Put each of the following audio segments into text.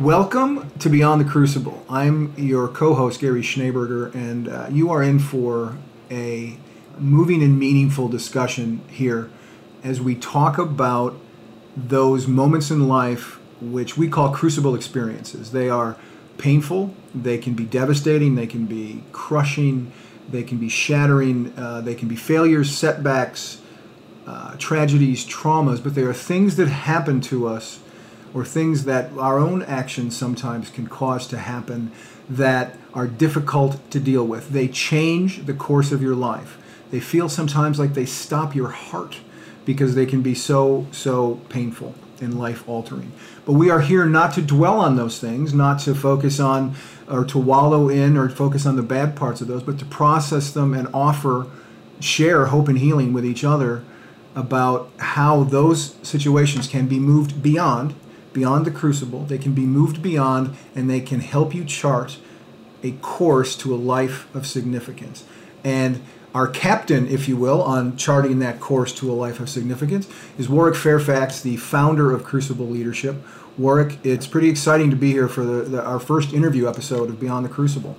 Welcome to Beyond the Crucible. I'm your co host, Gary Schneeberger, and uh, you are in for a moving and meaningful discussion here as we talk about those moments in life which we call crucible experiences. They are painful, they can be devastating, they can be crushing, they can be shattering, uh, they can be failures, setbacks, uh, tragedies, traumas, but they are things that happen to us or things that our own actions sometimes can cause to happen that are difficult to deal with. They change the course of your life. They feel sometimes like they stop your heart because they can be so, so painful and life altering. But we are here not to dwell on those things, not to focus on or to wallow in or focus on the bad parts of those, but to process them and offer, share hope and healing with each other about how those situations can be moved beyond beyond the crucible. They can be moved beyond and they can help you chart a course to a life of significance. And our captain, if you will, on charting that course to a life of significance is Warwick Fairfax, the founder of Crucible Leadership. Warwick, it's pretty exciting to be here for the, the, our first interview episode of Beyond the Crucible.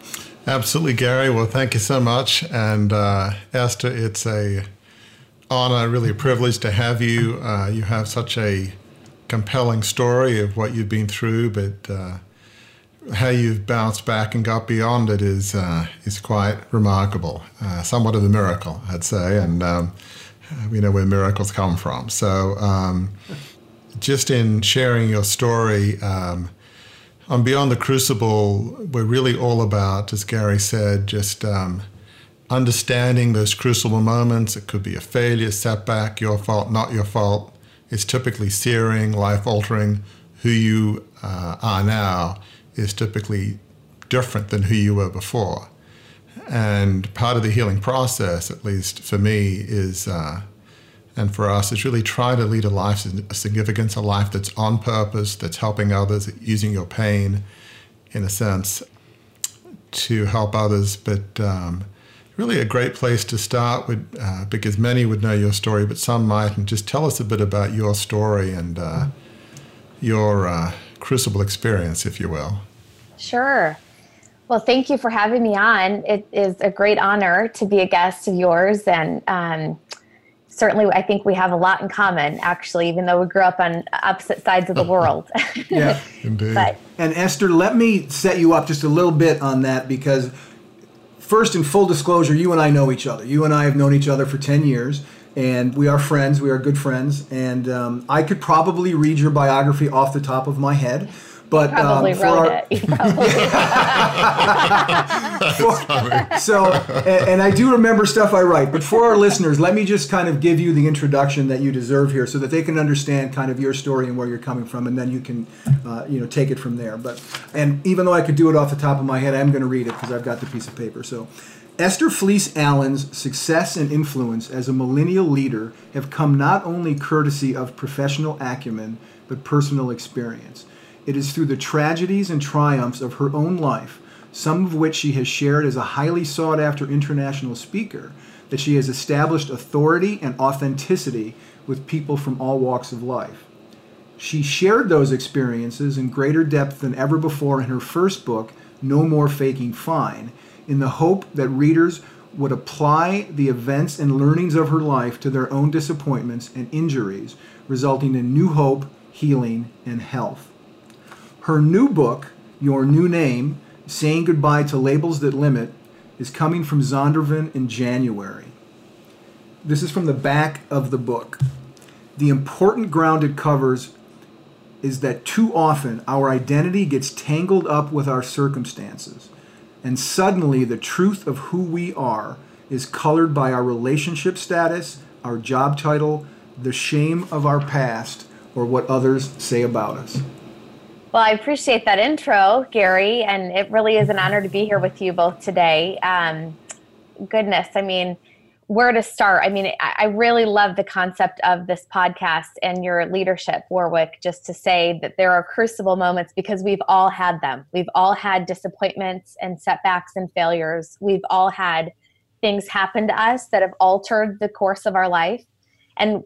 Absolutely, Gary. Well, thank you so much. And uh, Esther, it's a honor, really a privilege to have you. Uh, you have such a compelling story of what you've been through, but uh, how you've bounced back and got beyond it is uh, is quite remarkable. Uh, somewhat of a miracle, I'd say, and um, we know where miracles come from. So, um, just in sharing your story. Um, on Beyond the Crucible, we're really all about, as Gary said, just um, understanding those crucible moments. It could be a failure, setback, your fault, not your fault is typically searing, life altering. Who you uh, are now is typically different than who you were before. And part of the healing process, at least for me, is, uh, and for us, is really try to lead a life of significance, a life that's on purpose, that's helping others, using your pain, in a sense, to help others, but um, really a great place to start with, uh, because many would know your story, but some might. And just tell us a bit about your story and uh, your uh, crucible experience, if you will. Sure. Well, thank you for having me on. It is a great honor to be a guest of yours. And um, certainly, I think we have a lot in common, actually, even though we grew up on opposite sides of the world. yeah, indeed. But, and Esther, let me set you up just a little bit on that because first, in full disclosure, you and I know each other. You and I have known each other for 10 years, and we are friends. We are good friends. And um, I could probably read your biography off the top of my head. But probably um, wrote our, it. for, so, and, and, I do remember stuff I write. But for our listeners, let me just kind of give you the introduction that you deserve here, so that they can understand kind of your story and where you're coming from, and then you can, uh, you know, take it from there. But and even though I could do it off the top of my head, I'm going to read it because I've got the piece of paper. So. Esther Fleece Allen's success and influence as a millennial leader have come not only courtesy of professional acumen, but personal experience. It is through the tragedies and triumphs of her own life, some of which she has shared as a highly sought after international speaker, that she has established authority and authenticity with people from all walks of life. She shared those experiences in greater depth than ever before in her first book, No More Faking Fine, in the hope that readers would apply the events and learnings of her life to their own disappointments and injuries, resulting in new hope, healing, and health. Her new book, Your New Name Saying Goodbye to Labels That Limit, is coming from Zondervan in January. This is from the back of the book. The important ground it covers is that too often our identity gets tangled up with our circumstances, and suddenly the truth of who we are is colored by our relationship status, our job title, the shame of our past, or what others say about us. Well, I appreciate that intro, Gary, and it really is an honor to be here with you both today. Um, goodness, I mean, where to start? I mean, I really love the concept of this podcast and your leadership, Warwick, just to say that there are crucible moments because we've all had them. We've all had disappointments and setbacks and failures. We've all had things happen to us that have altered the course of our life. And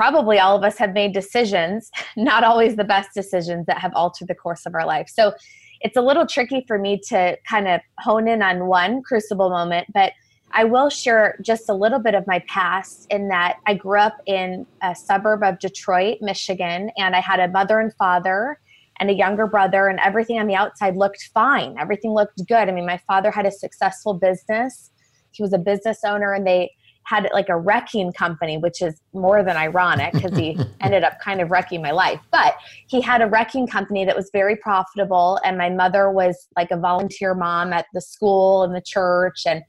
probably all of us have made decisions, not always the best decisions that have altered the course of our life. So it's a little tricky for me to kind of hone in on one crucible moment, but I will share just a little bit of my past in that I grew up in a suburb of Detroit, Michigan, and I had a mother and father and a younger brother, and everything on the outside looked fine. Everything looked good. I mean, my father had a successful business, he was a business owner, and they had like a wrecking company, which is more than ironic because he ended up kind of wrecking my life. But he had a wrecking company that was very profitable, and my mother was like a volunteer mom at the school and the church. And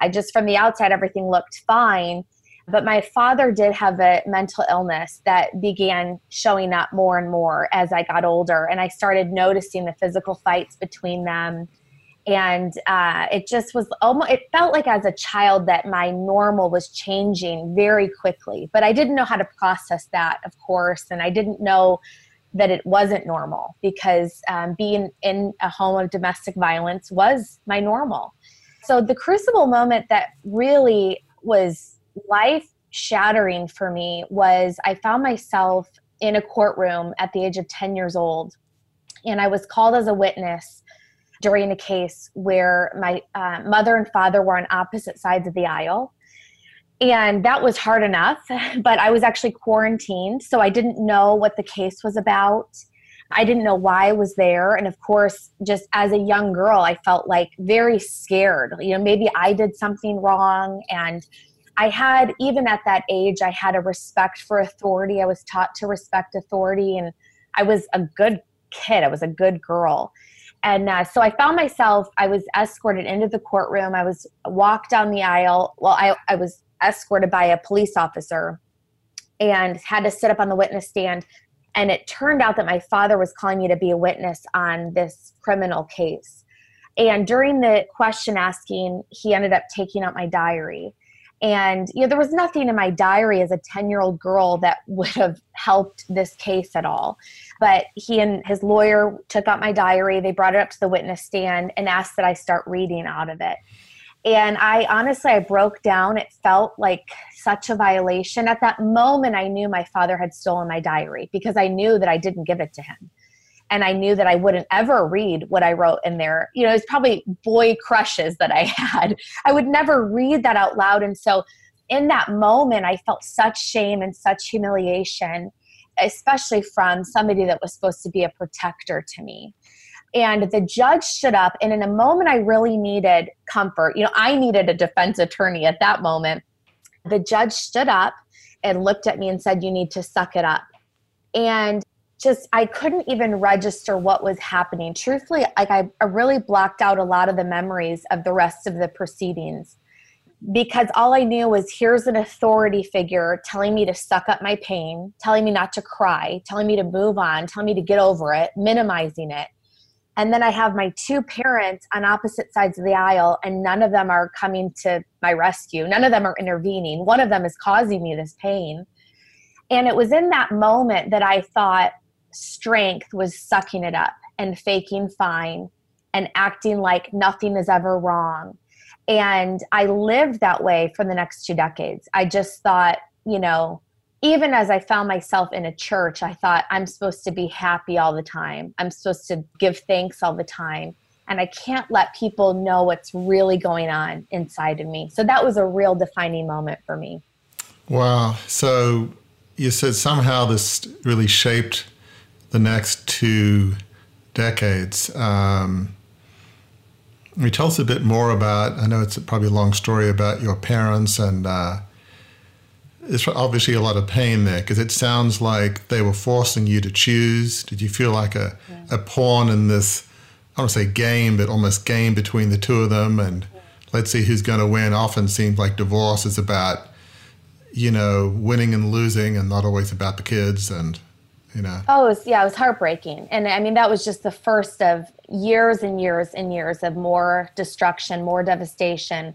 I just, from the outside, everything looked fine. But my father did have a mental illness that began showing up more and more as I got older. And I started noticing the physical fights between them and uh, it just was almost it felt like as a child that my normal was changing very quickly but i didn't know how to process that of course and i didn't know that it wasn't normal because um, being in a home of domestic violence was my normal. So the crucible moment that really was life shattering for me was i found myself in a courtroom at the age of 10 years old and i was called as a witness during a case where my uh, mother and father were on opposite sides of the aisle. And that was hard enough, but I was actually quarantined, so I didn't know what the case was about. I didn't know why I was there. And of course, just as a young girl, I felt like very scared. You know, maybe I did something wrong. And I had, even at that age, I had a respect for authority. I was taught to respect authority. And I was a good kid, I was a good girl and uh, so I found myself, I was escorted into the courtroom. I was walked down the aisle. Well, I, I was escorted by a police officer and had to sit up on the witness stand. And it turned out that my father was calling me to be a witness on this criminal case. And during the question asking, he ended up taking out my diary. And you know, there was nothing in my diary as a 10 year old girl that would have helped this case at all. But he and his lawyer took out my diary, they brought it up to the witness stand and asked that I start reading out of it. And I honestly, I broke down. It felt like such a violation. At that moment, I knew my father had stolen my diary because I knew that I didn't give it to him and I knew that I wouldn't ever read what I wrote in there. You know, it's probably boy crushes that I had. I would never read that out loud. And so in that moment, I felt such shame and such humiliation, especially from somebody that was supposed to be a protector to me. And the judge stood up, and in a moment, I really needed comfort. You know, I needed a defense attorney at that moment. The judge stood up and looked at me and said, You need to suck it up. And just I couldn't even register what was happening. Truthfully, like I, really blocked out a lot of the memories of the rest of the proceedings because all I knew was here's an authority figure telling me to suck up my pain, telling me not to cry, telling me to move on, telling me to get over it, minimizing it. And then I have my two parents on opposite sides of the aisle, and none of them are coming to my rescue. None of them are intervening. One of them is causing me this pain. And it was in that moment that I thought, strength was sucking it up and faking fine and acting like nothing is ever wrong. And I lived that way for the next two decades. I just thought, you know, even as I found myself in a church, I thought I'm supposed to be happy all the time. I'm supposed to give thanks all the time. And I can't let people know what's really going on inside of me. So that was a real defining moment for me. Wow. So you said somehow this really shaped the next two decades. Um, tell us a bit more about. I know it's probably a long story about your parents, and uh, it's obviously a lot of pain there because it sounds like they were forcing you to choose. Did you feel like a, yeah. a pawn in this? I don't want to say game, but almost game between the two of them, and yeah. let's see who's going to win. Often seems like divorce is about, you know, winning and losing, and not always about the kids and you know? Oh it was, yeah it was heartbreaking. And i mean that was just the first of years and years and years of more destruction more devastation.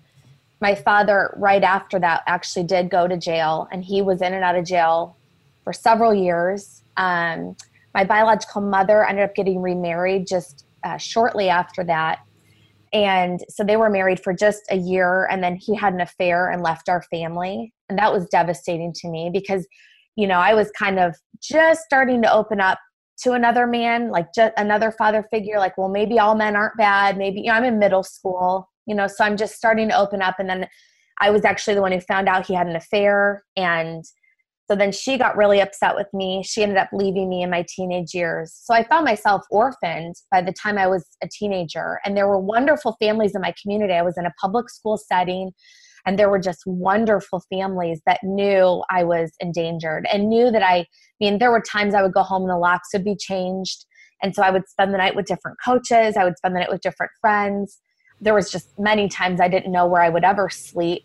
My father right after that actually did go to jail and he was in and out of jail for several years. Um, my biological mother ended up getting remarried just uh, shortly after that. And so they were married for just a year and then he had an affair and left our family. And that was devastating to me because you know, I was kind of just starting to open up to another man, like just another father figure, like, well, maybe all men aren't bad. Maybe, you know, I'm in middle school, you know, so I'm just starting to open up. And then I was actually the one who found out he had an affair. And so then she got really upset with me. She ended up leaving me in my teenage years. So I found myself orphaned by the time I was a teenager. And there were wonderful families in my community. I was in a public school setting and there were just wonderful families that knew I was endangered and knew that I, I mean, there were times I would go home and the locks would be changed. And so I would spend the night with different coaches, I would spend the night with different friends. There was just many times I didn't know where I would ever sleep.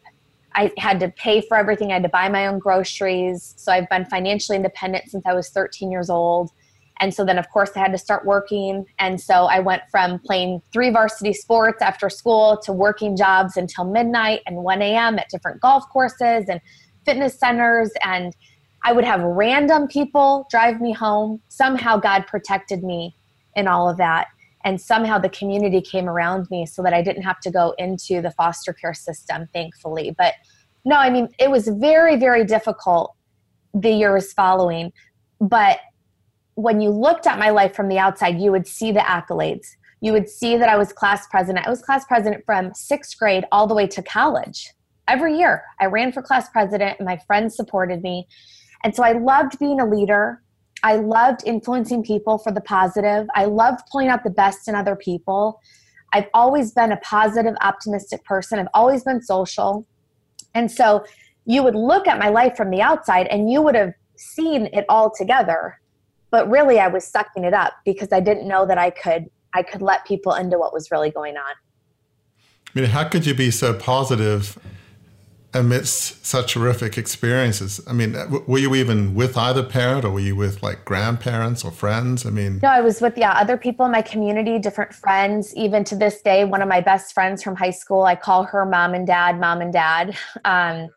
I had to pay for everything. I had to buy my own groceries. So I've been financially independent since I was 13 years old. And so then, of course, I had to start working. And so I went from playing three varsity sports after school to working jobs until midnight and 1 a.m. at different golf courses and fitness centers. And I would have random people drive me home. Somehow, God protected me in all of that. And somehow the community came around me so that I didn't have to go into the foster care system, thankfully. But no, I mean, it was very, very difficult the years following. But when you looked at my life from the outside, you would see the accolades. You would see that I was class president. I was class president from sixth grade all the way to college. Every year, I ran for class president, and my friends supported me. And so I loved being a leader. I loved influencing people for the positive. I loved pulling out the best in other people. I've always been a positive, optimistic person. I've always been social. And so you would look at my life from the outside and you would have seen it all together but really i was sucking it up because i didn't know that i could i could let people into what was really going on. I mean how could you be so positive amidst such horrific experiences? I mean were you even with either parent or were you with like grandparents or friends? I mean no i was with yeah other people in my community different friends. Even to this day one of my best friends from high school i call her mom and dad mom and dad. Um,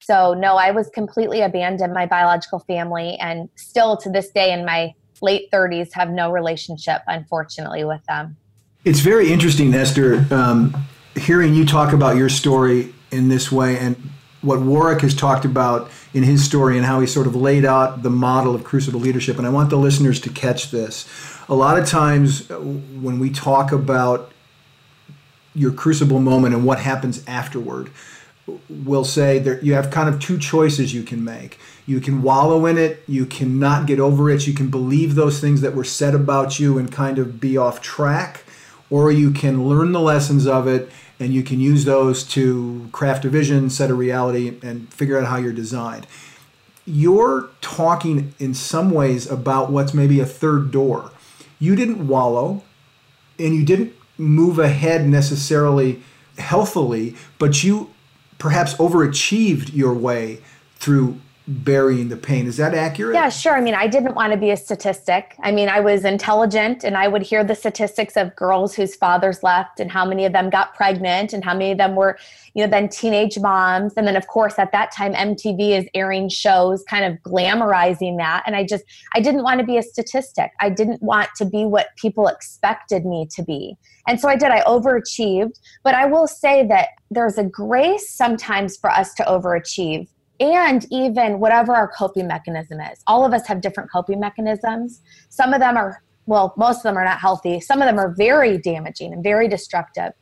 so, no, I was completely abandoned my biological family, and still to this day in my late 30s have no relationship, unfortunately, with them. It's very interesting, Esther, um, hearing you talk about your story in this way and what Warwick has talked about in his story and how he sort of laid out the model of crucible leadership. And I want the listeners to catch this. A lot of times uh, when we talk about your crucible moment and what happens afterward, will say that you have kind of two choices you can make. You can wallow in it, you cannot get over it, you can believe those things that were said about you and kind of be off track, or you can learn the lessons of it and you can use those to craft a vision, set a reality, and figure out how you're designed. You're talking in some ways about what's maybe a third door. You didn't wallow and you didn't move ahead necessarily healthily, but you perhaps overachieved your way through burying the pain. Is that accurate? Yeah, sure. I mean, I didn't want to be a statistic. I mean, I was intelligent and I would hear the statistics of girls whose fathers left and how many of them got pregnant and how many of them were, you know, then teenage moms. And then, of course, at that time, MTV is airing shows kind of glamorizing that. And I just, I didn't want to be a statistic. I didn't want to be what people expected me to be. And so I did. I overachieved. But I will say that there's a grace sometimes for us to overachieve and even whatever our coping mechanism is. All of us have different coping mechanisms. Some of them are, well, most of them are not healthy. Some of them are very damaging and very destructive.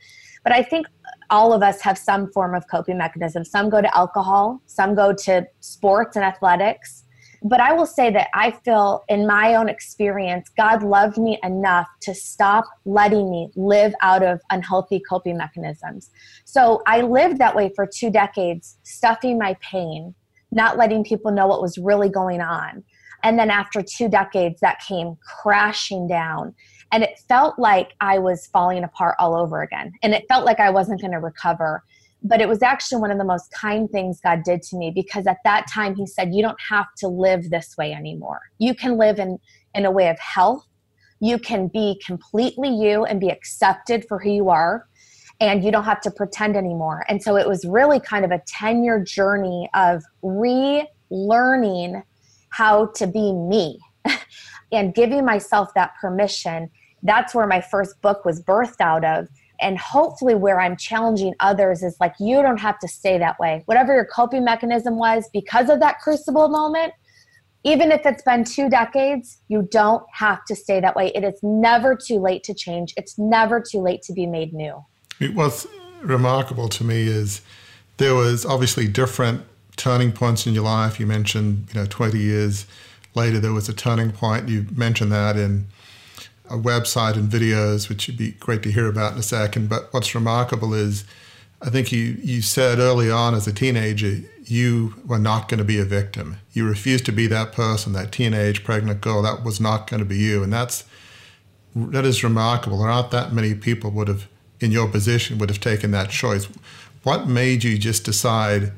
But I think all of us have some form of coping mechanism. Some go to alcohol, some go to sports and athletics, but I will say that I feel in my own experience, God loved me enough to stop letting me live out of unhealthy coping mechanisms. So I lived that way for two decades, stuffing my pain, not letting people know what was really going on. And then after two decades, that came crashing down. And it felt like I was falling apart all over again. And it felt like I wasn't going to recover but it was actually one of the most kind things God did to me because at that time He said, You don't have to live this way anymore. You can live in, in a way of health. You can be completely you and be accepted for who you are. And you don't have to pretend anymore. And so it was really kind of a 10 year journey of relearning how to be me and giving myself that permission. That's where my first book was birthed out of and hopefully where i'm challenging others is like you don't have to stay that way whatever your coping mechanism was because of that crucible moment even if it's been two decades, you don't have to stay that way. It is never too late to change. It's never too late to be made new. it was remarkable to me is there was obviously different turning points in your life. You mentioned, you know, 20 years later there was a turning point. You mentioned that in a website and videos, which would be great to hear about in a second. But what's remarkable is, I think you you said early on as a teenager you were not going to be a victim. You refused to be that person, that teenage pregnant girl. That was not going to be you, and that's that is remarkable. There aren't that many people would have in your position would have taken that choice. What made you just decide?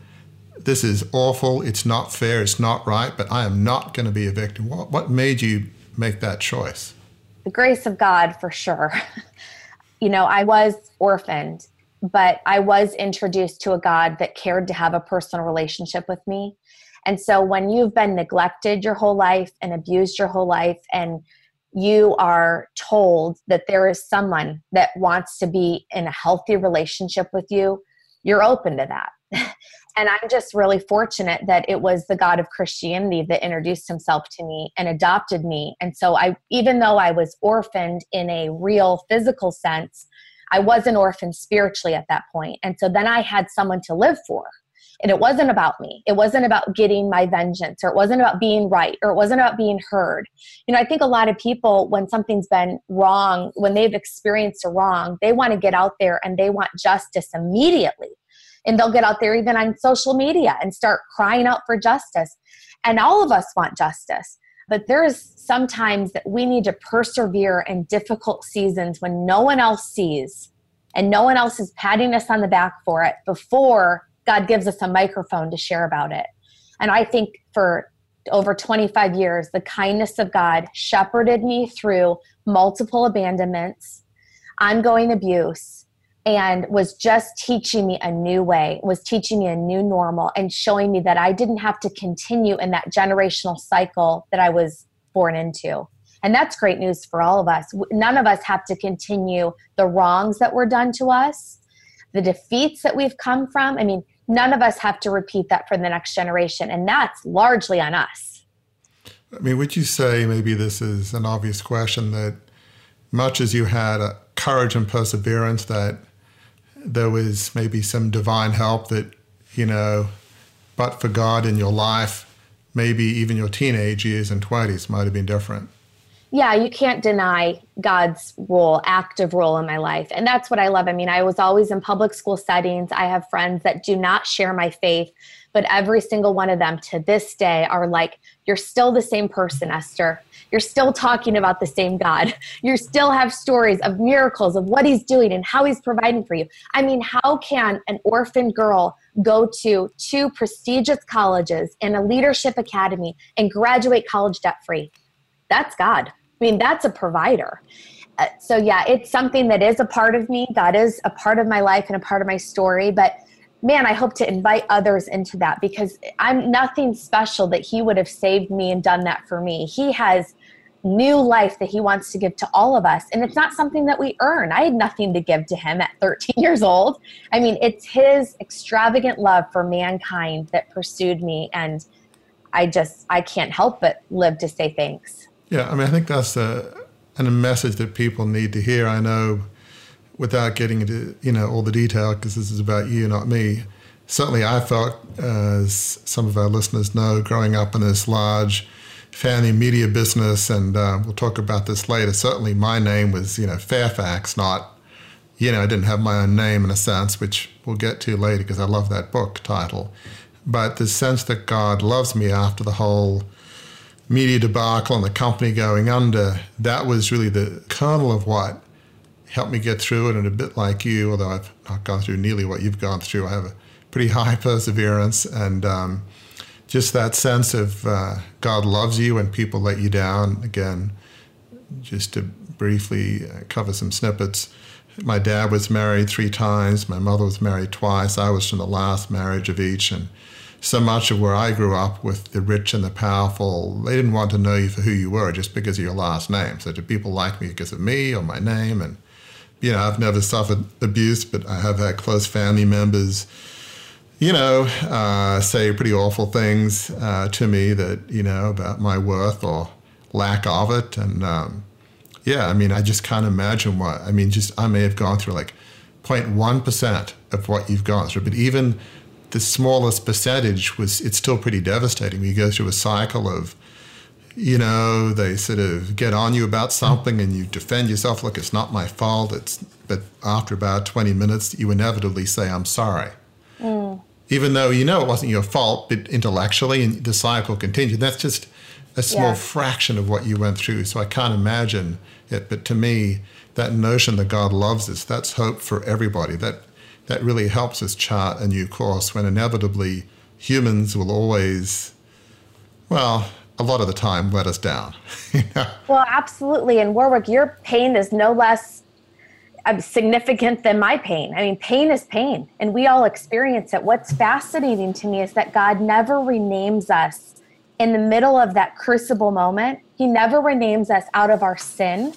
This is awful. It's not fair. It's not right. But I am not going to be a victim. What, what made you make that choice? The grace of God for sure. you know, I was orphaned, but I was introduced to a God that cared to have a personal relationship with me. And so when you've been neglected your whole life and abused your whole life, and you are told that there is someone that wants to be in a healthy relationship with you, you're open to that. And I'm just really fortunate that it was the God of Christianity that introduced himself to me and adopted me. And so I even though I was orphaned in a real physical sense, I was an orphan spiritually at that point. And so then I had someone to live for. And it wasn't about me. It wasn't about getting my vengeance or it wasn't about being right or it wasn't about being heard. You know, I think a lot of people, when something's been wrong, when they've experienced a wrong, they want to get out there and they want justice immediately and they'll get out there even on social media and start crying out for justice. And all of us want justice. But there's sometimes that we need to persevere in difficult seasons when no one else sees and no one else is patting us on the back for it before God gives us a microphone to share about it. And I think for over 25 years, the kindness of God shepherded me through multiple abandonments, ongoing abuse, and was just teaching me a new way, was teaching me a new normal, and showing me that I didn't have to continue in that generational cycle that I was born into. And that's great news for all of us. None of us have to continue the wrongs that were done to us, the defeats that we've come from. I mean, none of us have to repeat that for the next generation. And that's largely on us. I mean, would you say maybe this is an obvious question that much as you had a courage and perseverance that there was maybe some divine help that, you know, but for God in your life, maybe even your teenage years and 20s might have been different. Yeah, you can't deny God's role, active role in my life. And that's what I love. I mean, I was always in public school settings. I have friends that do not share my faith, but every single one of them to this day are like, You're still the same person, Esther. You're still talking about the same God. You still have stories of miracles of what He's doing and how He's providing for you. I mean, how can an orphan girl go to two prestigious colleges and a leadership academy and graduate college debt free? That's God. I mean, that's a provider. Uh, so, yeah, it's something that is a part of me. God is a part of my life and a part of my story. But man, I hope to invite others into that because I'm nothing special that He would have saved me and done that for me. He has new life that he wants to give to all of us. And it's not something that we earn. I had nothing to give to him at 13 years old. I mean, it's his extravagant love for mankind that pursued me. And I just, I can't help but live to say thanks. Yeah, I mean, I think that's a, and a message that people need to hear. I know without getting into, you know, all the detail, because this is about you, not me. Certainly, I felt, as some of our listeners know, growing up in this large, family media business, and uh, we'll talk about this later. Certainly, my name was, you know, Fairfax, not, you know, I didn't have my own name in a sense, which we'll get to later because I love that book title. But the sense that God loves me after the whole media debacle and the company going under, that was really the kernel of what helped me get through it. And a bit like you, although I've not gone through nearly what you've gone through, I have a pretty high perseverance and um, just that sense of uh, God loves you when people let you down. Again, just to briefly uh, cover some snippets. My dad was married three times. My mother was married twice. I was from the last marriage of each. And so much of where I grew up with the rich and the powerful, they didn't want to know you for who you were just because of your last name. So, do people like me because of me or my name? And, you know, I've never suffered abuse, but I have had close family members you know, uh, say pretty awful things uh, to me that, you know, about my worth or lack of it. And um, yeah, I mean, I just can't imagine what, I mean, just I may have gone through like 0.1% of what you've gone through, but even the smallest percentage was, it's still pretty devastating. You go through a cycle of, you know, they sort of get on you about something and you defend yourself. Look, it's not my fault. It's, but after about 20 minutes, you inevitably say, I'm sorry. Mm even though you know it wasn't your fault, but intellectually, and the cycle continued. That's just a small yeah. fraction of what you went through. So I can't imagine it. But to me, that notion that God loves us, that's hope for everybody. That that really helps us chart a new course when inevitably humans will always, well, a lot of the time let us down. Well, absolutely. And Warwick, your pain is no less um, significant than my pain. I mean, pain is pain, and we all experience it. What's fascinating to me is that God never renames us in the middle of that crucible moment. He never renames us out of our sin,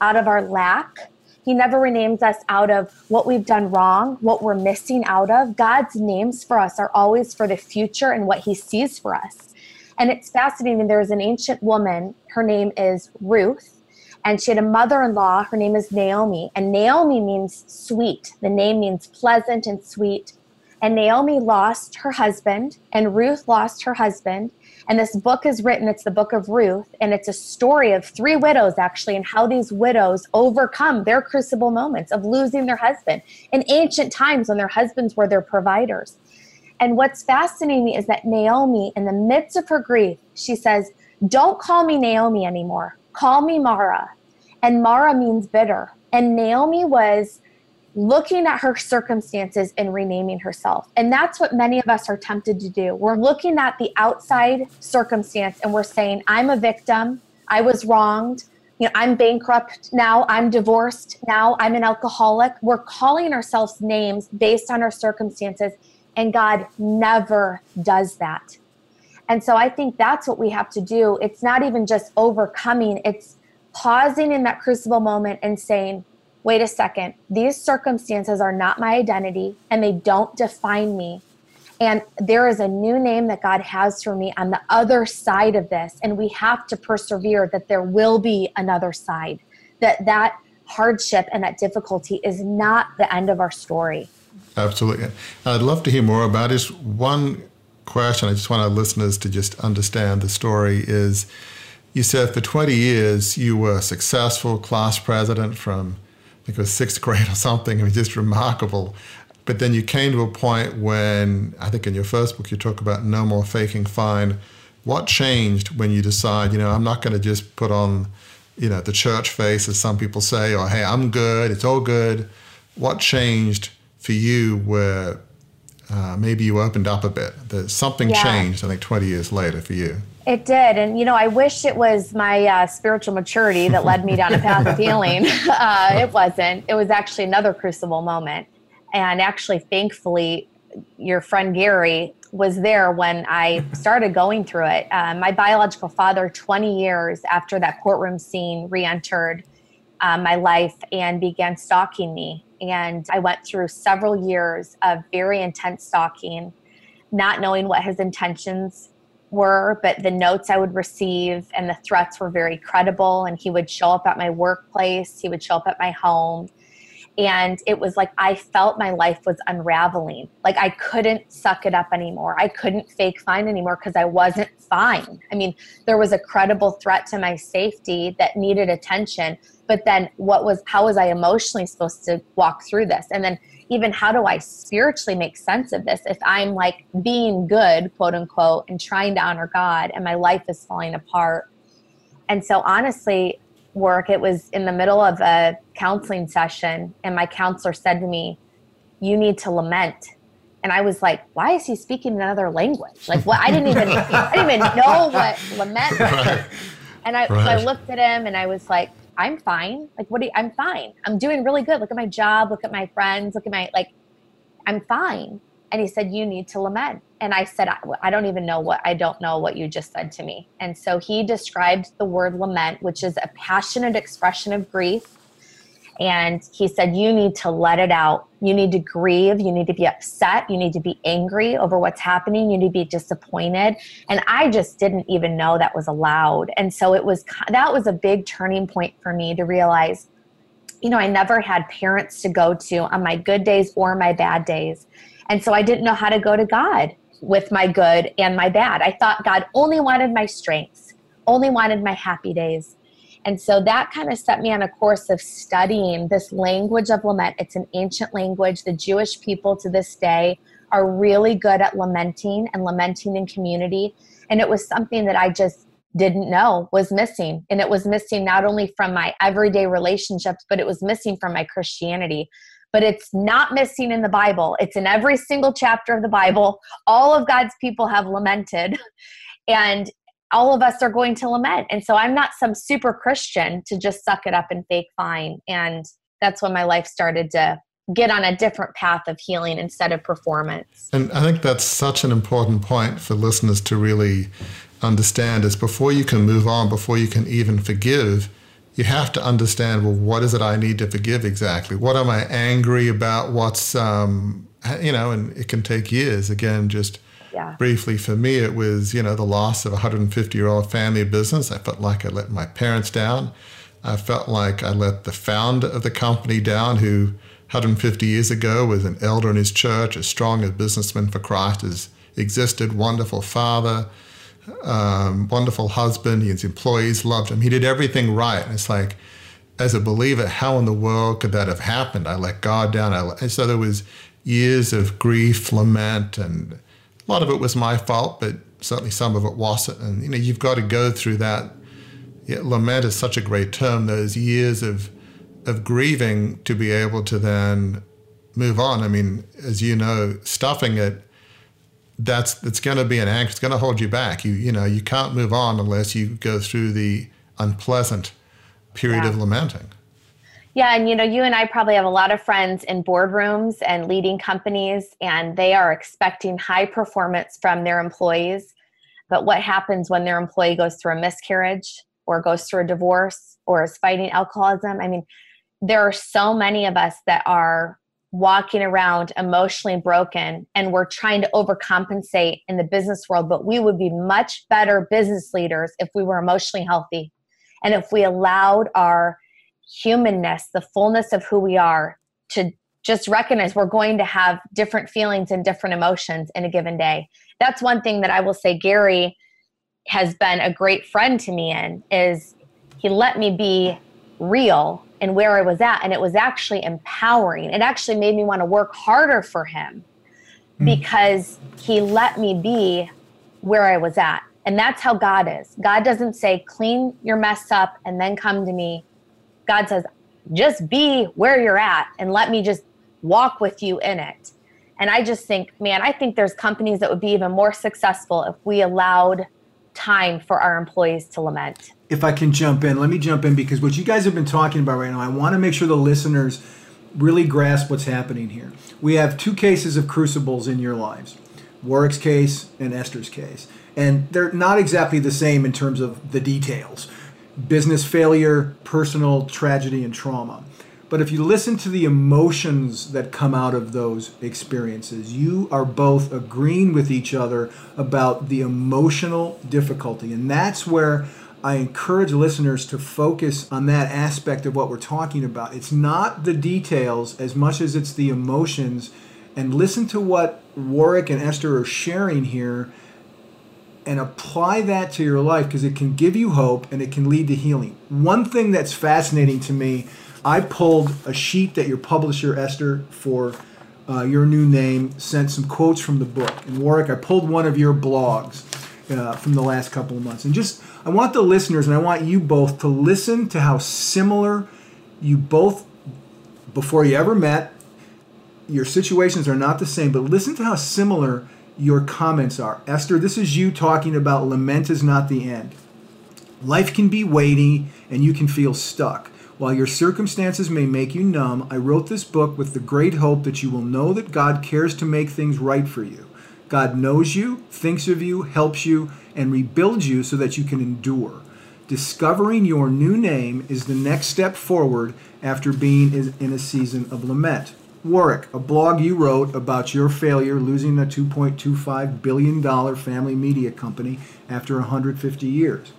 out of our lack. He never renames us out of what we've done wrong, what we're missing out of. God's names for us are always for the future and what He sees for us. And it's fascinating. There's an ancient woman, her name is Ruth. And she had a mother-in-law. Her name is naomi. And naomi means sweet. The name means pleasant and sweet. And naomi lost her husband and ruth lost her husband and this book is written it's the book of ruth and it's a story of three widows actually and how these widows overcome their crucible moments of losing their husband in ancient times when their husbands were their providers and what's fascinating is that naomi in the midst of her grief she says don't call me naomi anymore Call me Mara. And Mara means bitter. And Naomi was looking at her circumstances and renaming herself. And that's what many of us are tempted to do. We're looking at the outside circumstance and we're saying, I'm a victim. I was wronged. You know, I'm bankrupt now. I'm divorced now. I'm an alcoholic. We're calling ourselves names based on our circumstances. And God never does that. And so I think that's what we have to do. It's not even just overcoming, it's pausing in that crucible moment and saying, wait a second, these circumstances are not my identity and they don't define me. And there is a new name that God has for me on the other side of this. And we have to persevere that there will be another side, that that hardship and that difficulty is not the end of our story. Absolutely. I'd love to hear more about this. One question I just want our listeners to just understand the story is you said for 20 years you were successful class president from I think it was sixth grade or something. It was just remarkable. But then you came to a point when I think in your first book you talk about no more faking fine. What changed when you decide, you know, I'm not going to just put on, you know, the church face as some people say, or hey, I'm good, it's all good. What changed for you where uh, maybe you opened up a bit. There's something yeah. changed, I think, 20 years later for you. It did. And, you know, I wish it was my uh, spiritual maturity that led me down a path of healing. Uh, it wasn't. It was actually another crucible moment. And actually, thankfully, your friend Gary was there when I started going through it. Uh, my biological father, 20 years after that courtroom scene, re entered uh, my life and began stalking me and I went through several years of very intense stalking, not knowing what his intentions were, but the notes I would receive and the threats were very credible. And he would show up at my workplace, he would show up at my home. And it was like I felt my life was unraveling. Like I couldn't suck it up anymore. I couldn't fake fine anymore because I wasn't fine. I mean, there was a credible threat to my safety that needed attention, but then what was how was i emotionally supposed to walk through this and then even how do i spiritually make sense of this if i'm like being good quote unquote and trying to honor god and my life is falling apart and so honestly Warwick was in the middle of a counseling session and my counselor said to me you need to lament and I was like, why is he speaking another language? Like what I didn't even I didn't even know what lament was. And I, right. so I looked at him and I was like, I'm fine. Like, what do you, I'm fine. I'm doing really good. Look at my job. Look at my friends. Look at my, like, I'm fine. And he said, You need to lament. And I said, I, I don't even know what, I don't know what you just said to me. And so he described the word lament, which is a passionate expression of grief. And he said, You need to let it out. You need to grieve. You need to be upset. You need to be angry over what's happening. You need to be disappointed. And I just didn't even know that was allowed. And so it was, that was a big turning point for me to realize, you know, I never had parents to go to on my good days or my bad days. And so I didn't know how to go to God with my good and my bad. I thought God only wanted my strengths, only wanted my happy days. And so that kind of set me on a course of studying this language of lament. It's an ancient language. The Jewish people to this day are really good at lamenting and lamenting in community. And it was something that I just didn't know was missing. And it was missing not only from my everyday relationships, but it was missing from my Christianity. But it's not missing in the Bible. It's in every single chapter of the Bible. All of God's people have lamented. And all of us are going to lament. And so I'm not some super Christian to just suck it up and fake fine. And that's when my life started to get on a different path of healing instead of performance. And I think that's such an important point for listeners to really understand is before you can move on, before you can even forgive, you have to understand well what is it i need to forgive exactly what am i angry about what's um, you know and it can take years again just yeah. briefly for me it was you know the loss of a 150 year old family business. I felt like i let my parents down. I felt like i let the founder of the company down who 150 years ago was an elder in his church as strong a businessman for christ as existed wonderful father um, wonderful husband. His employees loved him. He did everything right. And it's like as a believer how in the world could that have happened? I let god down. I let, so there was years of grief lament and a lot of it was my fault, but certainly some of it wasn't. And you know, you've got to go through that. Yeah, lament is such a great term. Those years of of grieving to be able to then move on. I mean, as you know, stuffing it that's it's going to be an anchor. It's going to hold you back. You you know you can't move on unless you go through the unpleasant period yeah. of lamenting. Yeah, and you know, you and I probably have a lot of friends in boardrooms and leading companies, and they are expecting high performance from their employees. But what happens when their employee goes through a miscarriage or goes through a divorce or is fighting alcoholism? I mean, there are so many of us that are walking around emotionally broken and we're trying to overcompensate in the business world, but we would be much better business leaders if we were emotionally healthy and if we allowed our humanness, the fullness of who we are, to just recognize we're going to have different feelings and different emotions in a given day. That's one thing that I will say Gary has been a great friend to me in is he let me be real and where I was at and it was actually empowering. It actually made me want to work harder for him mm. because he let me be where I was at. And that's how God is. God doesn't say clean your mess up and then come to me God says, just be where you're at and let me just walk with you in it. And I just think, man, I think there's companies that would be even more successful if we allowed time for our employees to lament. If I can jump in, let me jump in because what you guys have been talking about right now, I want to make sure the listeners really grasp what's happening here. We have two cases of crucibles in your lives Warwick's case and Esther's case. And they're not exactly the same in terms of the details business failure, personal tragedy, and trauma. But if you listen to the emotions that come out of those experiences, you are both agreeing with each other about the emotional difficulty. And that's where I encourage listeners to focus on that aspect of what we're talking about. It's not the details as much as it's the emotions. And listen to what Warwick and Esther are sharing here and apply that to your life because it can give you hope and it can lead to healing. One thing that's fascinating to me, I pulled a sheet that your publisher, Esther, for uh, your new name, sent some quotes from the book. And Warwick, I pulled one of your blogs uh, from the last couple of months. And just, I want the listeners and I want you both to listen to how similar you both, before you ever met, your situations are not the same, but listen to how similar your comments are. Esther, this is you talking about lament is not the end. Life can be weighty and you can feel stuck. While your circumstances may make you numb, I wrote this book with the great hope that you will know that God cares to make things right for you. God knows you, thinks of you, helps you, and rebuilds you so that you can endure. Discovering your new name is the next step forward after being in a season of lament. Warwick, a blog you wrote about your failure losing a $2.25 billion family media company after 150 years.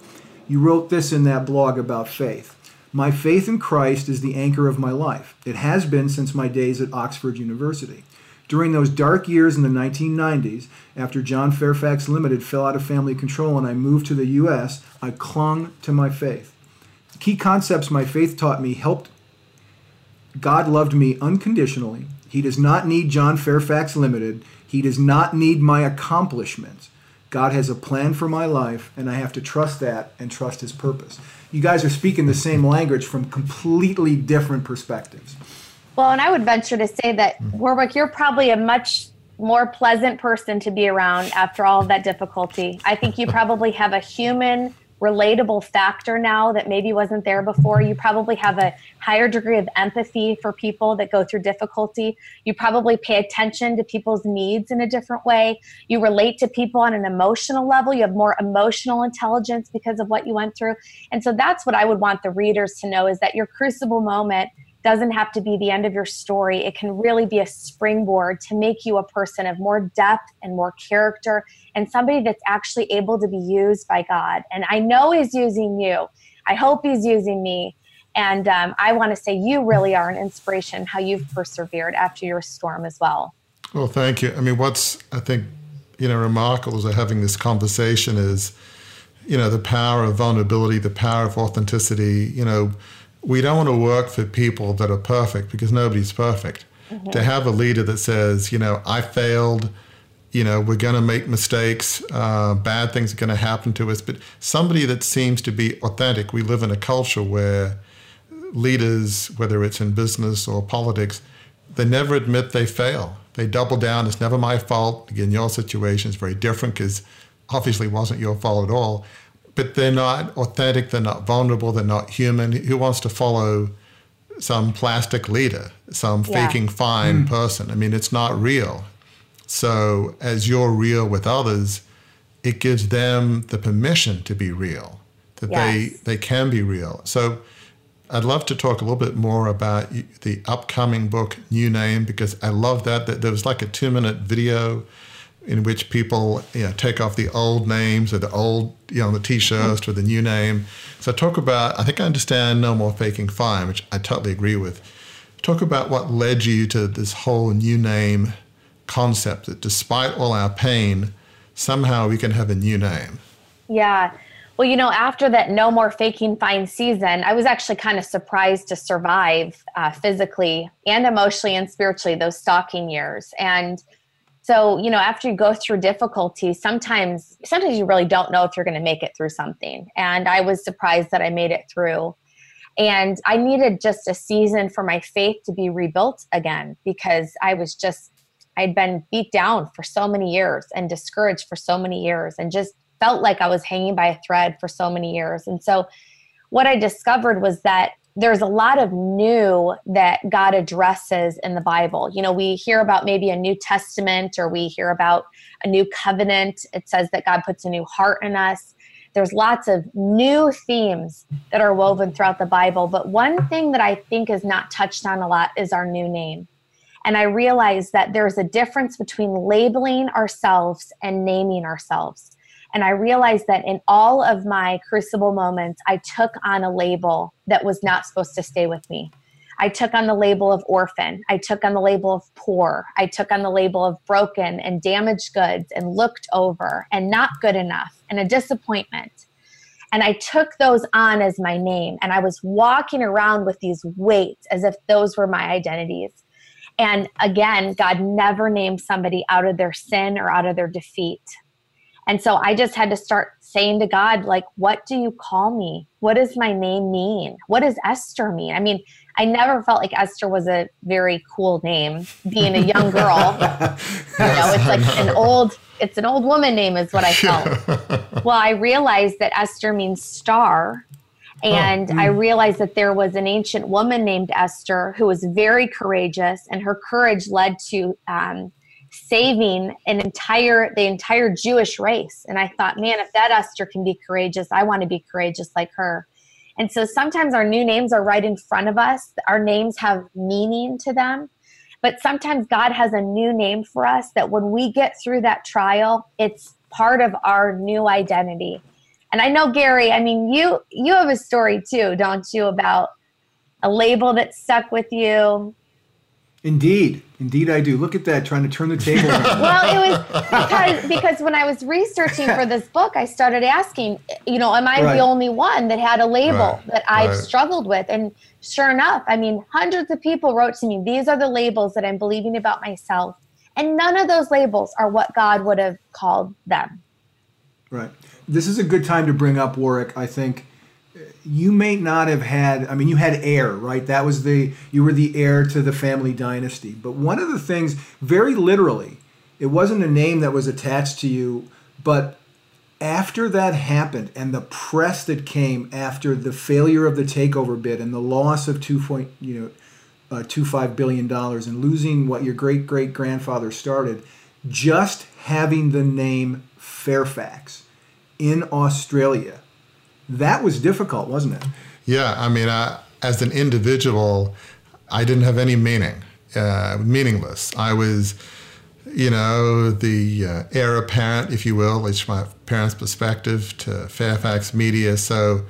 You wrote this in that blog about faith. My faith in Christ is the anchor of my life. It has been since my days at Oxford University. During those dark years in the 1990s, after John Fairfax Limited fell out of family control and I moved to the U.S., I clung to my faith. The key concepts my faith taught me helped. God loved me unconditionally. He does not need John Fairfax Limited. He does not need my accomplishments. God has a plan for my life, and I have to trust that and trust His purpose. You guys are speaking the same language from completely different perspectives. Well, and I would venture to say that mm-hmm. Warwick, you're probably a much more pleasant person to be around after all of that difficulty. I think you probably have a human relatable factor now that maybe wasn't there before. You probably have a higher degree of empathy for people that go through difficulty. You probably pay attention to people's needs in a different way. You relate to people on an emotional level. You have more emotional intelligence because of what you went through. And so that's what I would want the readers to know is that your crucible moment doesn't have to be the end of your story. It can really be a springboard to make you a person of more depth and more character and somebody that's actually able to be used by God. And I know He's using you. I hope He's using me. And um, I want to say you really are an inspiration how you've persevered after your storm as well. Well, thank you. I mean, what's, I think, you know, remarkable as we're having this conversation is, you know, the power of vulnerability, the power of authenticity, you know, we don't want to work for people that are perfect because nobody's perfect. Mm-hmm. To have a leader that says, you know, I failed, you know, we're going to make mistakes, uh, bad things are going to happen to us, but somebody that seems to be authentic. We live in a culture where leaders, whether it's in business or politics, they never admit they fail. They double down. It's never my fault. Again, your situation is very different because obviously it wasn't your fault at all but they're not authentic, they're not vulnerable, they're not human. Who wants to follow some plastic leader, some yeah. faking fine mm. person? I mean, it's not real. So, as you're real with others, it gives them the permission to be real, that yes. they, they can be real. So, I'd love to talk a little bit more about the upcoming book, New Name, because I love that. There was like a two minute video in which people you know, take off the old names or the old, you know, the t-shirts mm-hmm. with the new name. So talk about, I think I understand No More Faking Fine, which I totally agree with. Talk about what led you to this whole new name concept that despite all our pain, somehow we can have a new name. Yeah. Well, you know, after that No More Faking Fine season, I was actually kind of surprised to survive uh, physically and emotionally and spiritually those stalking years. And so, you know, after you go through difficulties, sometimes sometimes you really don't know if you're going to make it through something. And I was surprised that I made it through. And I needed just a season for my faith to be rebuilt again because I was just I'd been beat down for so many years and discouraged for so many years and just felt like I was hanging by a thread for so many years. And so what I discovered was that there's a lot of new that God addresses in the Bible. You know, we hear about maybe a New Testament or we hear about a new covenant. It says that God puts a new heart in us. There's lots of new themes that are woven throughout the Bible. But one thing that I think is not touched on a lot is our new name. And I realize that there's a difference between labeling ourselves and naming ourselves. And I realized that in all of my crucible moments, I took on a label that was not supposed to stay with me. I took on the label of orphan. I took on the label of poor. I took on the label of broken and damaged goods and looked over and not good enough and a disappointment. And I took those on as my name. And I was walking around with these weights as if those were my identities. And again, God never named somebody out of their sin or out of their defeat. And so I just had to start saying to God, like, what do you call me? What does my name mean? What does Esther mean? I mean, I never felt like Esther was a very cool name, being a young girl. you know, it's like an old, it's an old woman name, is what I felt. well, I realized that Esther means star. And oh, mm. I realized that there was an ancient woman named Esther who was very courageous, and her courage led to um, saving an entire the entire Jewish race. And I thought, man, if that Esther can be courageous, I want to be courageous like her. And so sometimes our new names are right in front of us. Our names have meaning to them. But sometimes God has a new name for us that when we get through that trial, it's part of our new identity. And I know Gary, I mean you you have a story too, don't you, about a label that stuck with you Indeed, indeed, I do. Look at that, trying to turn the table. well, it was because because when I was researching for this book, I started asking, you know, am I right. the only one that had a label right. that I've right. struggled with? And sure enough, I mean, hundreds of people wrote to me, these are the labels that I'm believing about myself, and none of those labels are what God would have called them. Right. This is a good time to bring up Warwick. I think you may not have had i mean you had heir right? That was the you were the heir to the family dynasty. But one of the things very literally it wasn't a name that was attached to you but after that happened and the press that came after the failure of the takeover bid and the loss of 2 point you know uh, 25 billion dollars and losing what your great great grandfather started just having the name fairfax in australia that was difficult, wasn't it? Yeah, I mean, uh, as an individual, I didn't have any meaning, uh, meaningless. I was, you know, the uh, heir apparent, if you will, at least from my parents' perspective, to Fairfax Media. So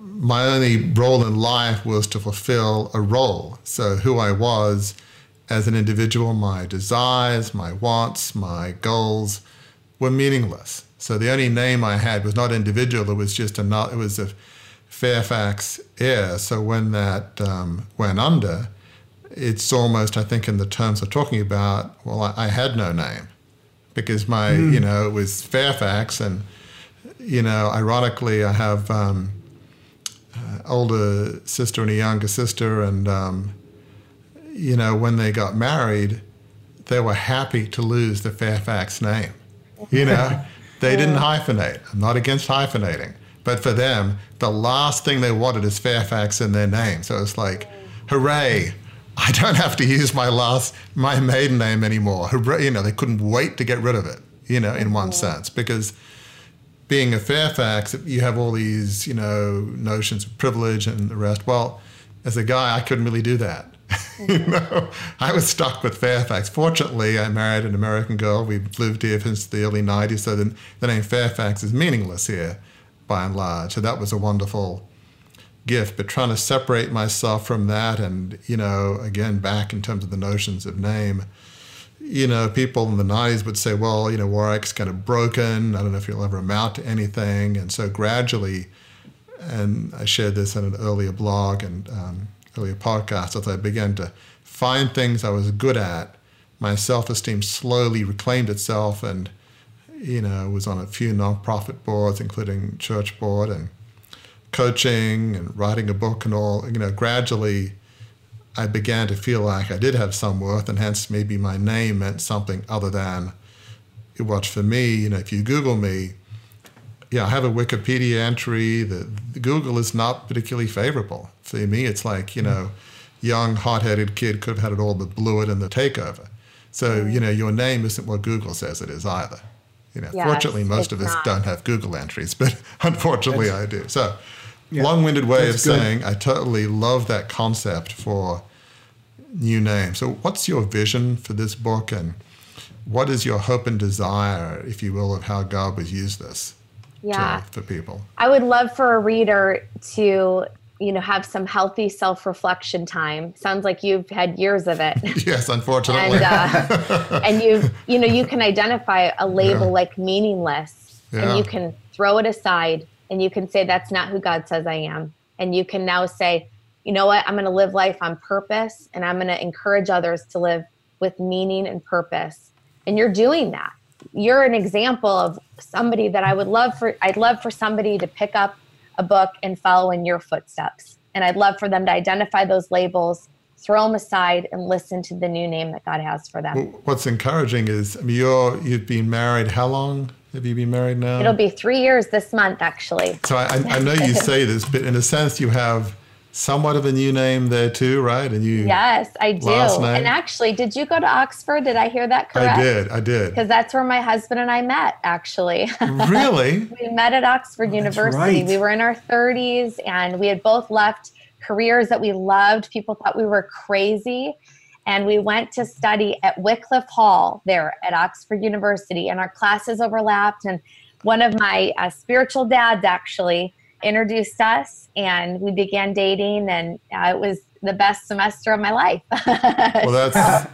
my only role in life was to fulfill a role. So who I was as an individual, my desires, my wants, my goals were meaningless. So the only name I had was not individual; it was just a it was a Fairfax heir. So when that um, went under, it's almost I think in the terms of talking about. Well, I, I had no name because my mm. you know it was Fairfax, and you know ironically I have um, uh, older sister and a younger sister, and um, you know when they got married, they were happy to lose the Fairfax name. You know. They didn't hyphenate. I'm not against hyphenating. But for them, the last thing they wanted is Fairfax in their name. So it's like, hooray, I don't have to use my last, my maiden name anymore. Hooray, you know, they couldn't wait to get rid of it, you know, in one sense. Because being a Fairfax, you have all these, you know, notions of privilege and the rest. Well, as a guy, I couldn't really do that. you know, I was stuck with Fairfax. Fortunately, I married an American girl. We've lived here since the early 90s, so the, the name Fairfax is meaningless here by and large. So that was a wonderful gift. But trying to separate myself from that and, you know, again, back in terms of the notions of name, you know, people in the 90s would say, well, you know, Warwick's kind of broken. I don't know if you'll ever amount to anything. And so gradually, and I shared this in an earlier blog and um, earlier podcast, as I began to find things I was good at, my self-esteem slowly reclaimed itself and you know was on a few nonprofit boards including church board and coaching and writing a book and all. You know gradually i began to feel like i did have some worth and hence maybe my name meant something other than what for me. You know if you google me yeah i have a wikipedia entry that google is not particularly favorable for me, it's like, you know, young, hot headed kid could have had it all but blew it in the takeover. So, you know, your name isn't what Google says it is either. You know, yes, fortunately, most of us not. don't have Google entries, but unfortunately, that's, I do. So, yeah, long-winded way of good. saying I totally love that concept for new name. So, what's your vision for this book, and what is your hope and desire, if you will, of how God would use this yeah. to, for people? I would love for a reader to you know have some healthy self-reflection time sounds like you've had years of it yes unfortunately and, uh, and you you know you can identify a label yeah. like meaningless yeah. and you can throw it aside and you can say that's not who god says i am and you can now say you know what i'm going to live life on purpose and i'm going to encourage others to live with meaning and purpose and you're doing that you're an example of somebody that i would love for i'd love for somebody to pick up a book and follow in your footsteps. And I'd love for them to identify those labels, throw them aside, and listen to the new name that God has for them. What's encouraging is, I mean, you're you've been married. How long have you been married now? It'll be three years this month, actually. So I, I know you say this, but in a sense, you have somewhat of a new name there too, right? And you Yes, I do. And actually, did you go to Oxford? Did I hear that correct? I did, I did. Because that's where my husband and I met, actually. Really? we met at Oxford University. right. We were in our 30s and we had both left careers that we loved. People thought we were crazy. And we went to study at Wycliffe Hall there at Oxford University, and our classes overlapped. And one of my uh, spiritual dads actually introduced us, and we began dating, and uh, it was the best semester of my life. Well, that's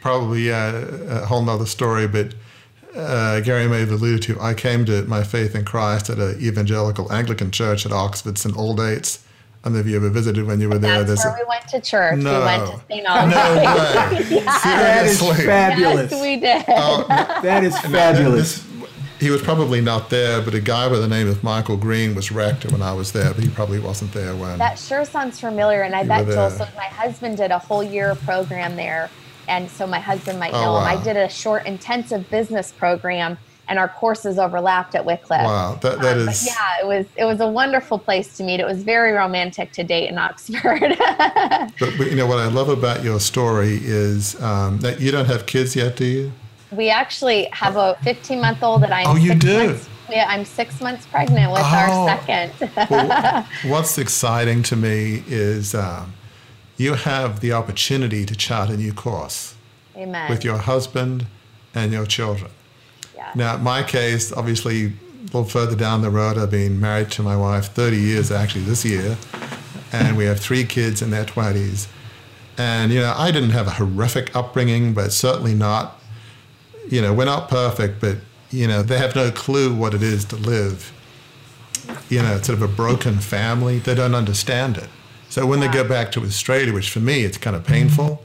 probably uh, a whole nother story, but uh, Gary may have alluded to. I came to my faith in Christ at an evangelical Anglican church at Oxford, St. Aldate's. I don't know if you ever visited when you were there. That's There's where we went to church. No. We went to St. no Albans. way. That is Seriously. fabulous. Yes, we did. Oh, That is fabulous. He was probably not there, but a guy by the name of Michael Green was rector when I was there, but he probably wasn't there when. That sure sounds familiar, and I bet Joel. So my husband did a whole year program there, and so my husband might Oh, know him. I did a short intensive business program, and our courses overlapped at Wycliffe. wow, that, that Um, is. yeah, it was it was a wonderful place to meet. It was very romantic to date in Oxford. But, but you know what I love about your story is um, that you don't have kids yet, do you? We actually have a 15 month old that I'm. Oh, you do? Months, yeah, I'm six months pregnant with Oh. our second. Well, what's exciting to me is um, you have the opportunity to chart a new course Amen. with your husband and your children. yeah. Now, in my case, obviously, a little further down the road, I've been married to my wife 30 years actually this year, and we have three kids in their 20s. And, you know, I didn't have a horrific upbringing, but certainly not, you know, we're not perfect, but, you know, they have no clue what it is to live, you know, it's sort of a broken family. They don't understand it. So when they go back to Australia, which for me, it's kind of painful,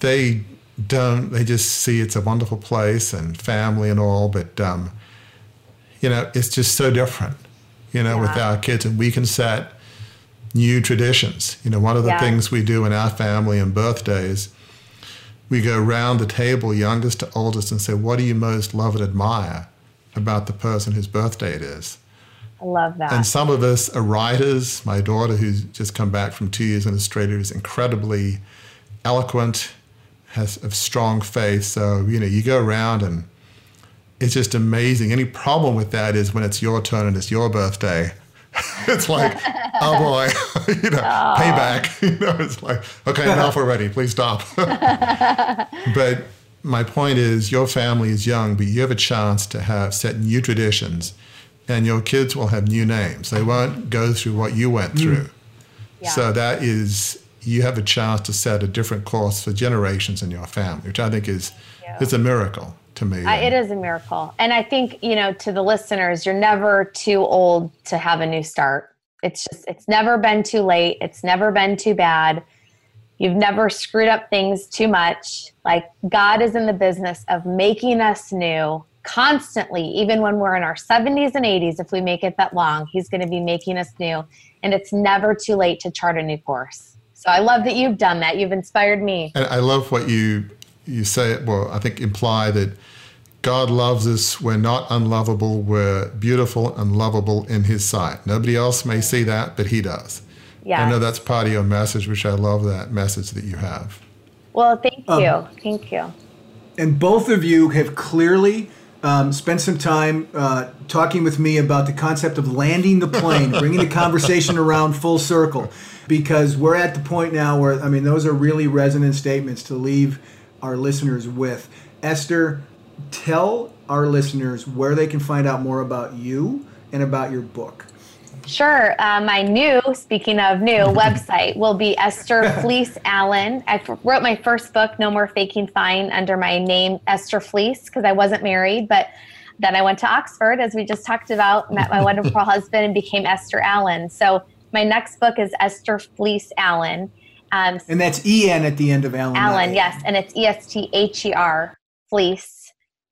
they don't, they just see it's a wonderful place and family and all, but, um, you know, it's just so different, you know, with our kids. And we can set new traditions. You know, one of the Yeah. things we do in our family on birthdays, we go round the table, youngest to oldest, and say, What do you most love and admire about the person whose birthday it is? I love that. And some of us are writers. My daughter, who's just come back from two years in Australia, is incredibly eloquent, has a strong faith. So, you know, you go around and it's just amazing. Any problem with that is when it's your turn and it's your birthday. it's like, oh boy, you know, oh. payback. you know, it's like, okay, enough already. Please stop. but my point is, your family is young, but you have a chance to have set new traditions, and your kids will have new names. They won't go through what you went mm. through. Yeah. So that is, you have a chance to set a different course for generations in your family, which I think is Yeah. is a miracle to me. I, it is a miracle. And I think, you know, to the listeners, you're never too old to have a new start. It's just, it's never been too late. It's never been too bad. You've never screwed up things too much. Like God is in the business of making us new constantly, even when we're in our 70s and 80s. If we make it that long, He's going to be making us new. And it's never too late to chart a new course. So I love that you've done that. You've inspired me. And I love what you you say. Well, I think imply that God loves us. We're not unlovable. We're beautiful and lovable in His sight. Nobody else may see that, but He does. Yeah. I know that's part of your message, which I love that message that you have. Well, thank Um, you. Thank you. and both of you have clearly um, spent some time uh, talking with me about the concept of landing the plane, bringing the conversation around full circle, because we're at the point now where I mean those are really resonant statements to leave our listeners with. Esther, tell our listeners where they can find out more about you and about your book. Sure. Uh, my new, speaking of new, website will be Esther Fleece Allen. I f- wrote my first book, No More Faking Fine, under my name Esther Fleece because I wasn't married. But then I went to Oxford, as we just talked about, met my wonderful husband, and became Esther Allen. So my next book is Esther Fleece Allen. Um, And that's En at the end of Allen. Allen, yes, and it's E S T H E R, Fleece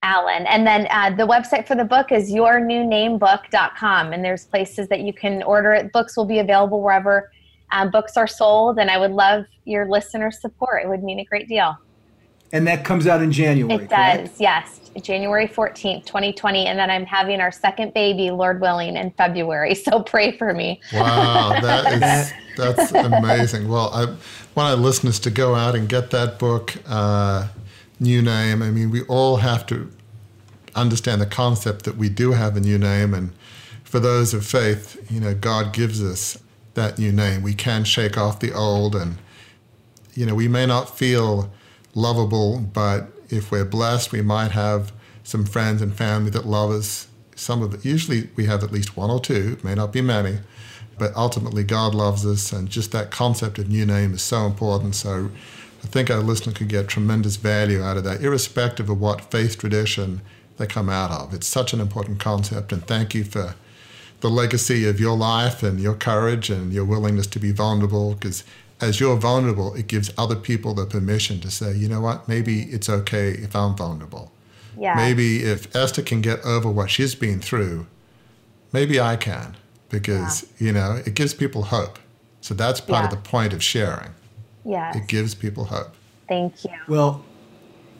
Allen. And then uh, the website for the book is yournewnamebook.com, and there's places that you can order it. Books will be available wherever um, books are sold, and I would love your listener support. It would mean a great deal. And that comes out in January. It correct? does, yes. January 14th, 2020. And then I'm having our second baby, Lord willing, in February. So pray for me. Wow, that is That's amazing. well, I want our listeners to go out and get that book, uh, New Name. I mean, we all have to understand the concept that we do have a new name, and for those of faith, you know, God gives us that new name. We can shake off the old, and you know, we may not feel lovable, but if we're blessed, we might have some friends and family that love us. Some of it, usually we have at least one or two, it may not be many, but ultimately God loves us, and just that concept of new name is so important. So I think our listener could get tremendous value out of that, irrespective of what faith tradition they come out of. It's such an important concept, and thank you for the legacy of your life and your courage and your willingness to be vulnerable because as you're vulnerable, it gives other people the permission to say, you know what, maybe it's okay if I'm vulnerable. Yeah. Maybe if Esther can get over what she's been through, maybe I can because, yeah. you know, it gives people hope. So that's part yeah. of the point of sharing. Yeah. It gives people hope. Thank you. Well,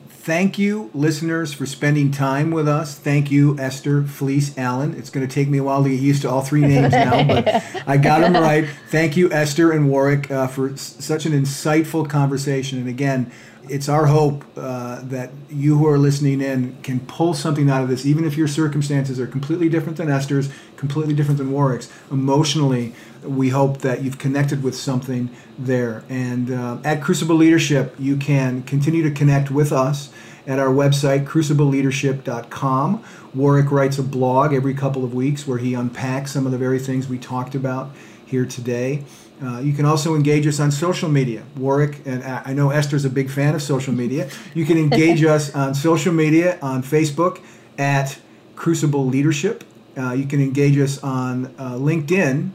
thank you, listeners, for spending time with us. Thank you, Esther Fleece Allen. It's going to take me a while to get used to all three names now, but I got them right. Thank you, Esther and Warwick, uh, for s- such an insightful conversation. And again, it's our hope uh, that you who are listening in can pull something out of this, even if your circumstances are completely different than Esther's, completely different than Warwick's. Emotionally, we hope that you've connected with something there. And uh, at Crucible Leadership, you can continue to connect with us at our website, crucibleleadership.com. Warwick writes a blog every couple of weeks where he unpacks some of the very things we talked about here today. Uh, you can also engage us on social media. Warwick, and I know Esther's a big fan of social media. You can engage us on social media on Facebook at Crucible Leadership. Uh, you can engage us on uh, LinkedIn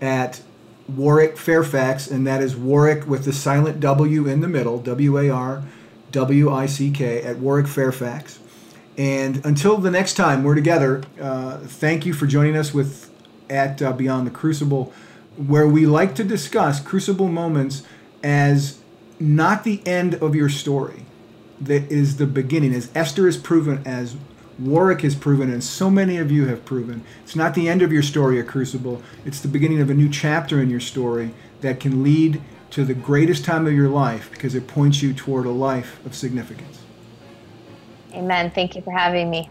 at Warwick Fairfax, and that is Warwick with the silent W in the middle, W A R W I C K, at Warwick Fairfax. And until the next time we're together, uh, thank you for joining us with at uh, Beyond the Crucible where we like to discuss crucible moments as not the end of your story, that is the beginning. As Esther has proven, as Warwick has proven, and so many of you have proven, it's not the end of your story, a crucible. It's the beginning of a new chapter in your story that can lead to the greatest time of your life because it points you toward a life of significance. Amen. Thank you for having me.